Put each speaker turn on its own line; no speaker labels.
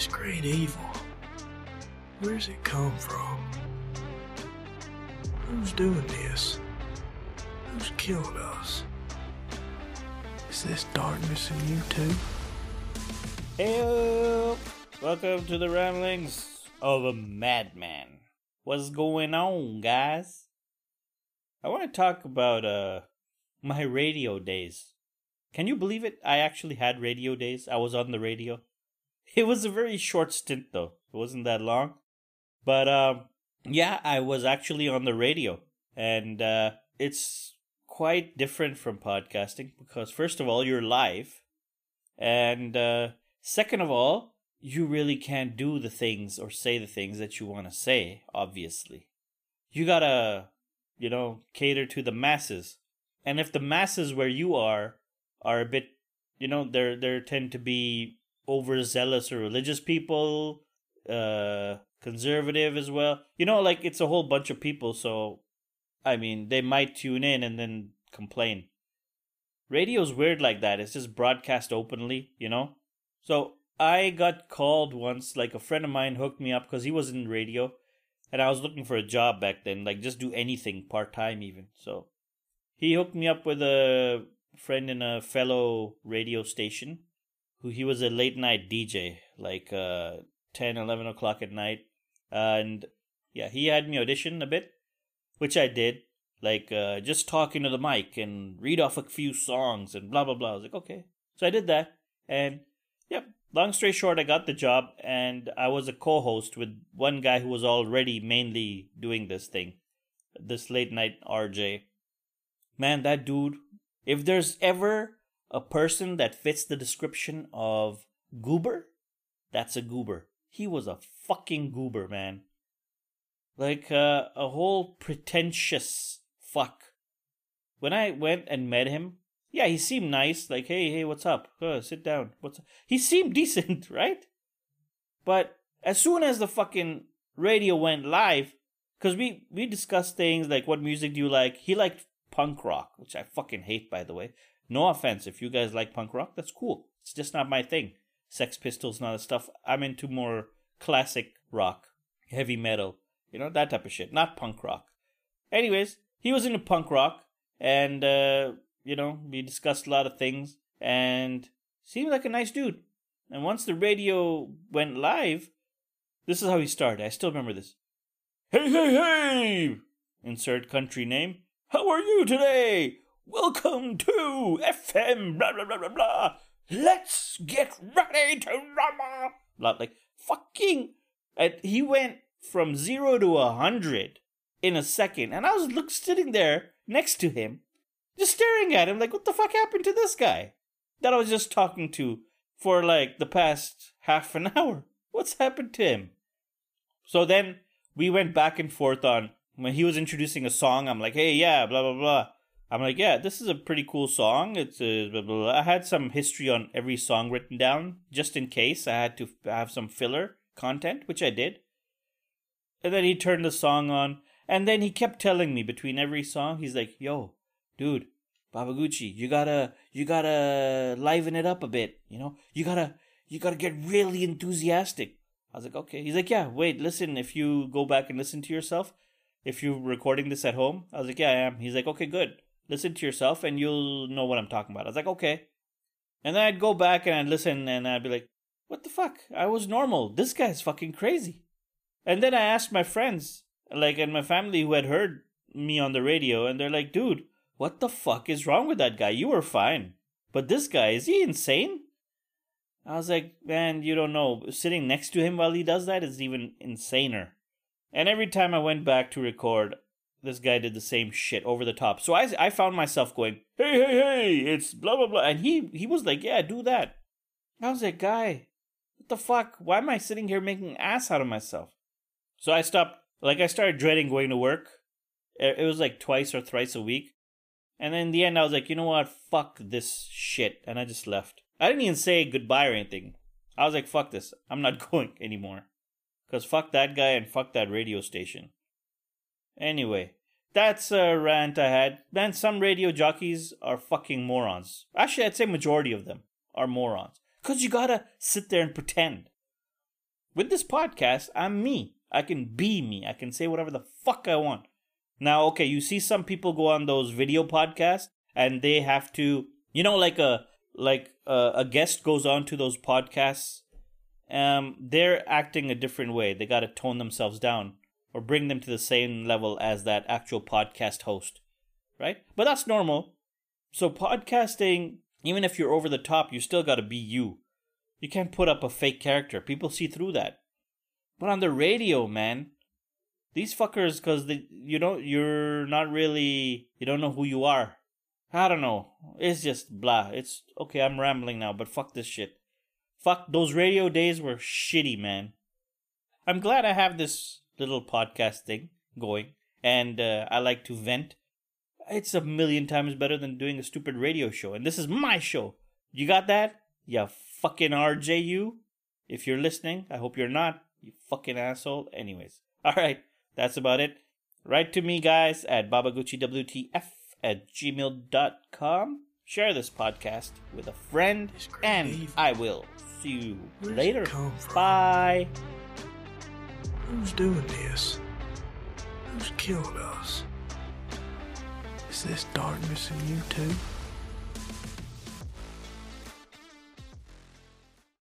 This great evil, where's it come from? Who's doing this? Who's killing us? Is this darkness in you too?
Hey, welcome to the ramblings of a madman. What's going on, guys? I want to talk about uh my radio days. Can you believe it? I actually had radio days. I was on the radio. It was a very short stint though. It wasn't that long. But um yeah, I was actually on the radio and uh it's quite different from podcasting because first of all, you're live and uh second of all, you really can't do the things or say the things that you want to say, obviously. You got to you know, cater to the masses. And if the masses where you are are a bit, you know, there there tend to be overzealous or religious people, uh, conservative as well. You know, like it's a whole bunch of people. So, I mean, they might tune in and then complain. Radio's weird like that. It's just broadcast openly, you know. So I got called once. Like a friend of mine hooked me up because he was in radio and I was looking for a job back then, like just do anything part time even. So he hooked me up with a friend in a fellow radio station who he was a late night DJ, like uh 10, 11 o'clock at night. and yeah, he had me audition a bit, which I did. Like uh, just talking to the mic and read off a few songs and blah blah blah. I was like, okay. So I did that, and yep, long story short, I got the job and I was a co host with one guy who was already mainly doing this thing, this late night RJ. Man, that dude, if there's ever a person that fits the description of goober, that's a goober. He was a fucking goober, man. Like uh, a whole pretentious fuck. When I went and met him, yeah, he seemed nice. Like, hey, hey, what's up? Uh, sit down. What's up? He seemed decent, right? But as soon as the fucking radio went live, because we we discussed things like what music do you like? He liked punk rock, which I fucking hate, by the way. No offense, if you guys like punk rock, that's cool. It's just not my thing. Sex Pistols all that stuff. I'm into more classic rock, heavy metal, you know that type of shit, not punk rock. Anyways, he was into punk rock, and uh, you know, we discussed a lot of things and seemed like a nice dude. And once the radio went live, this is how he started. I still remember this. Hey, hey, hey! Insert country name. How are you today? Welcome to FM blah blah blah blah blah. Let's get ready to rumble. Blah, like fucking. And he went from zero to a hundred in a second, and I was look sitting there next to him, just staring at him like, what the fuck happened to this guy that I was just talking to for like the past half an hour? What's happened to him? So then we went back and forth on when he was introducing a song. I'm like, hey, yeah, blah blah blah. I'm like, yeah, this is a pretty cool song. It's a blah, blah, blah. I had some history on every song written down just in case I had to have some filler content, which I did. And then he turned the song on, and then he kept telling me between every song, he's like, yo, dude, Babaguchi, you gotta, you gotta liven it up a bit. You know, you gotta, you gotta get really enthusiastic. I was like, okay. He's like, yeah, wait, listen, if you go back and listen to yourself, if you're recording this at home, I was like, yeah, I am. He's like, okay, good. Listen to yourself and you'll know what I'm talking about. I was like, okay. And then I'd go back and I'd listen and I'd be like, what the fuck? I was normal. This guy's fucking crazy. And then I asked my friends, like, and my family who had heard me on the radio, and they're like, dude, what the fuck is wrong with that guy? You were fine. But this guy, is he insane? I was like, man, you don't know. Sitting next to him while he does that is even insaner. And every time I went back to record, this guy did the same shit over the top. So I, I found myself going, hey, hey, hey, it's blah, blah, blah. And he, he was like, yeah, do that. I was like, guy, what the fuck? Why am I sitting here making ass out of myself? So I stopped, like, I started dreading going to work. It was like twice or thrice a week. And then in the end, I was like, you know what? Fuck this shit. And I just left. I didn't even say goodbye or anything. I was like, fuck this. I'm not going anymore. Because fuck that guy and fuck that radio station. Anyway, that's a rant I had. Man, some radio jockeys are fucking morons. Actually, I'd say majority of them are morons. Because you gotta sit there and pretend. With this podcast, I'm me. I can be me. I can say whatever the fuck I want. Now, okay, you see some people go on those video podcasts and they have to, you know, like a like a, a guest goes on to those podcasts. Um, they're acting a different way. They got to tone themselves down or bring them to the same level as that actual podcast host, right? But that's normal. So podcasting, even if you're over the top, you still got to be you. You can't put up a fake character. People see through that. But on the radio, man, these fuckers, because you don't, you're not really, you don't know who you are. I don't know. It's just blah. It's okay. I'm rambling now, but fuck this shit. Fuck those radio days were shitty, man. I'm glad I have this little podcast thing going, and uh, I like to vent. It's a million times better than doing a stupid radio show, and this is my show. You got that? You fucking RJU. If you're listening, I hope you're not. You fucking asshole. Anyways, all right, that's about it. Write to me, guys, at babaguchiwtf at gmail.com. Share this podcast with a friend, and I will see you later. Bye.
Who's doing this? Who's killed us? Is this darkness in you too?